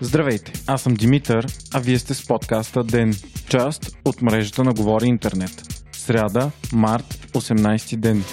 Здравейте, аз съм Димитър, а вие сте с подкаста ДЕН, част от мрежата на Говори Интернет. Сряда, март, 18 ден.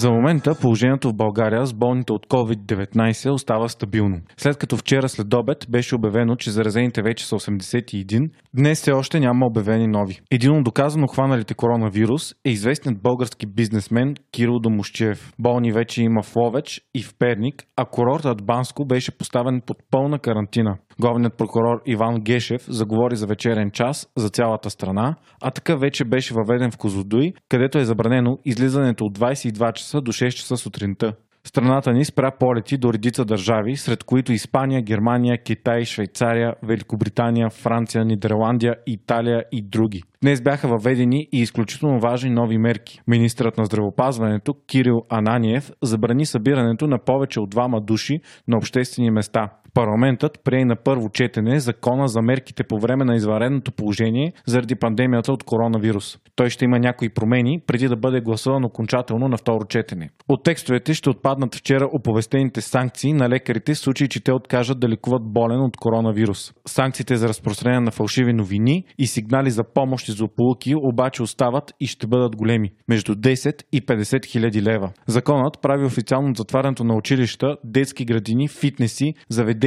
За момента положението в България с болните от COVID-19 остава стабилно. След като вчера след обед беше обявено, че заразените вече са 81, днес все още няма обявени нови. Един от доказано хваналите коронавирус е известният български бизнесмен Кирил Домощиев. Болни вече има в Ловеч и в Перник, а курортът Банско беше поставен под пълна карантина. Главният прокурор Иван Гешев заговори за вечерен час за цялата страна, а така вече беше въведен в Козлодуй, където е забранено излизането от 22 часа до 6 часа сутринта. Страната ни спря полети до редица държави, сред които Испания, Германия, Китай, Швейцария, Великобритания, Франция, Нидерландия, Италия и други. Днес бяха въведени и изключително важни нови мерки. Министрът на здравопазването Кирил Ананиев забрани събирането на повече от двама души на обществени места. Парламентът прие на първо четене закона за мерките по време на извънредното положение заради пандемията от коронавирус. Той ще има някои промени преди да бъде гласуван окончателно на второ четене. От текстовете ще отпаднат вчера оповестените санкции на лекарите в случай, че те откажат да лекуват болен от коронавирус. Санкциите за разпространение на фалшиви новини и сигнали за помощ и злополуки обаче остават и ще бъдат големи между 10 и 50 хиляди лева. Законът прави официално затварянето на училища, детски градини, фитнеси, заведения,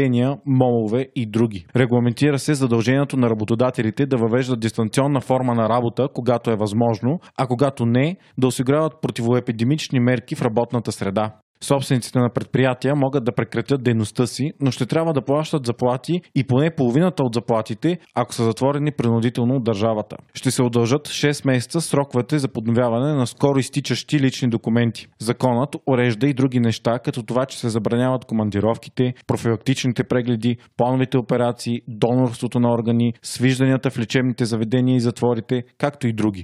молове и други. Регламентира се задължението на работодателите да въвеждат дистанционна форма на работа, когато е възможно, а когато не, да осигуряват противоепидемични мерки в работната среда. Собствениците на предприятия могат да прекратят дейността си, но ще трябва да плащат заплати и поне половината от заплатите, ако са затворени принудително от държавата. Ще се удължат 6 месеца сроковете за подновяване на скоро изтичащи лични документи. Законът урежда и други неща, като това, че се забраняват командировките, профилактичните прегледи, плановите операции, донорството на органи, свижданията в лечебните заведения и затворите, както и други.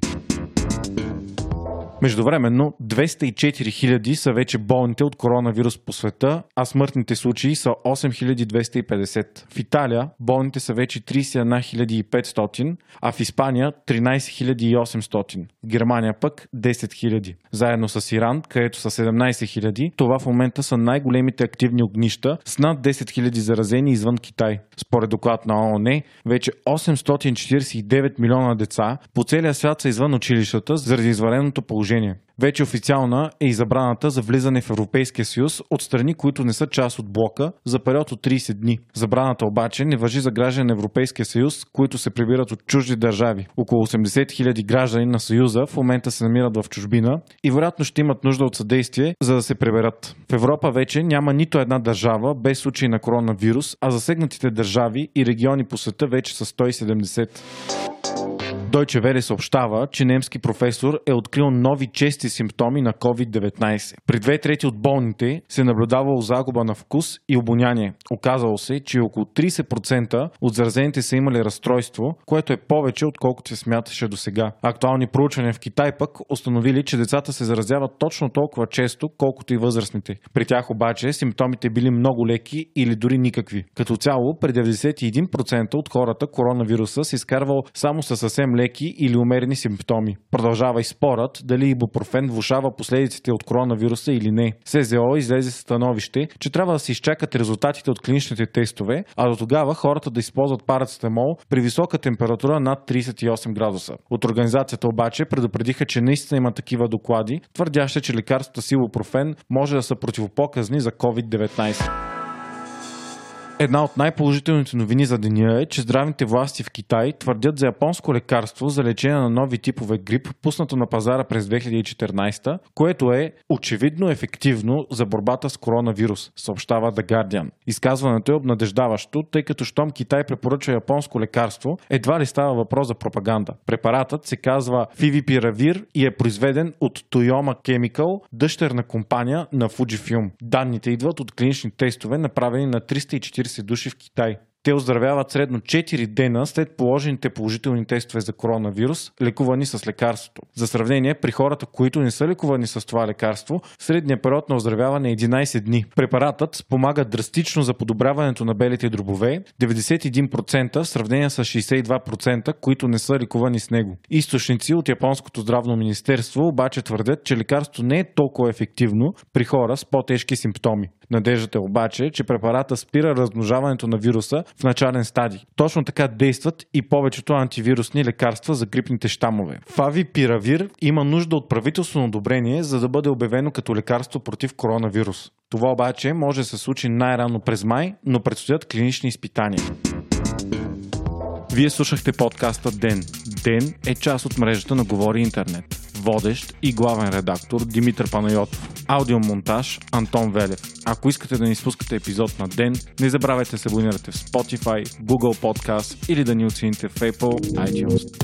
Междувременно 204 хиляди са вече болните от коронавирус по света, а смъртните случаи са 8250. В Италия болните са вече 31 500, а в Испания 13 800. В Германия пък 10 хиляди. Заедно с Иран, където са 17 хиляди, това в момента са най-големите активни огнища с над 10 хиляди заразени извън Китай. Според доклад на ООН, вече 849 милиона деца по целия свят са извън училищата заради извареното положение положение. Вече официална е и забраната за влизане в Европейския съюз от страни, които не са част от блока за период от 30 дни. Забраната обаче не въжи за граждани на Европейския съюз, които се прибират от чужди държави. Около 80 000 граждани на съюза в момента се намират в чужбина и вероятно ще имат нужда от съдействие, за да се приберат. В Европа вече няма нито една държава без случай на коронавирус, а засегнатите държави и региони по света вече са 170. Deutsche Welle съобщава, че немски професор е открил нови чести симптоми на COVID-19. При две трети от болните се наблюдавало загуба на вкус и обоняние. Оказало се, че около 30% от заразените са имали разстройство, което е повече отколкото се смяташе до сега. Актуални проучвания в Китай пък установили, че децата се заразяват точно толкова често, колкото и възрастните. При тях обаче симптомите били много леки или дори никакви. Като цяло, при 91% от хората коронавируса се изкарвал само със съвсем леки или умерени симптоми. Продължава и спорът дали ибупрофен влушава последиците от коронавируса или не. СЗО излезе становище, че трябва да се изчакат резултатите от клиничните тестове, а до тогава хората да използват парацетамол при висока температура над 38 градуса. От организацията обаче предупредиха, че наистина има такива доклади, твърдящи, че лекарствата с ибупрофен може да са противопоказни за COVID-19. Една от най-положителните новини за деня е, че здравните власти в Китай твърдят за японско лекарство за лечение на нови типове грип, пуснато на пазара през 2014, което е очевидно ефективно за борбата с коронавирус, съобщава The Guardian. Изказването е обнадеждаващо, тъй като щом Китай препоръчва японско лекарство, едва ли става въпрос за пропаганда. Препаратът се казва Fivipiravir и е произведен от Toyoma Chemical, дъщерна компания на Fujifilm. Данните идват от клинични тестове, направени на 340 души в Китай. Те оздравяват средно 4 дена след положените положителни тестове за коронавирус, лекувани с лекарството. За сравнение, при хората, които не са лекувани с това лекарство, средният период на оздравяване е 11 дни. Препаратът спомага драстично за подобряването на белите дробове, 91% в сравнение с 62%, които не са лекувани с него. Източници от Японското здравно министерство обаче твърдят, че лекарството не е толкова ефективно при хора с по-тежки симптоми. Надеждата е обаче, че препарата спира размножаването на вируса в начален стадий. Точно така действат и повечето антивирусни лекарства за грипните щамове. Фавипиравир има нужда от правителствено одобрение, за да бъде обявено като лекарство против коронавирус. Това обаче може да се случи най-рано през май, но предстоят клинични изпитания. Вие слушахте подкаста Ден. Ден е част от мрежата на Говори Интернет. Водещ и главен редактор Димитър Панайотов. Аудиомонтаж Антон Велев. Ако искате да ни спускате епизод на ден, не забравяйте да се абонирате в Spotify, Google Podcast или да ни оцените в Apple iTunes.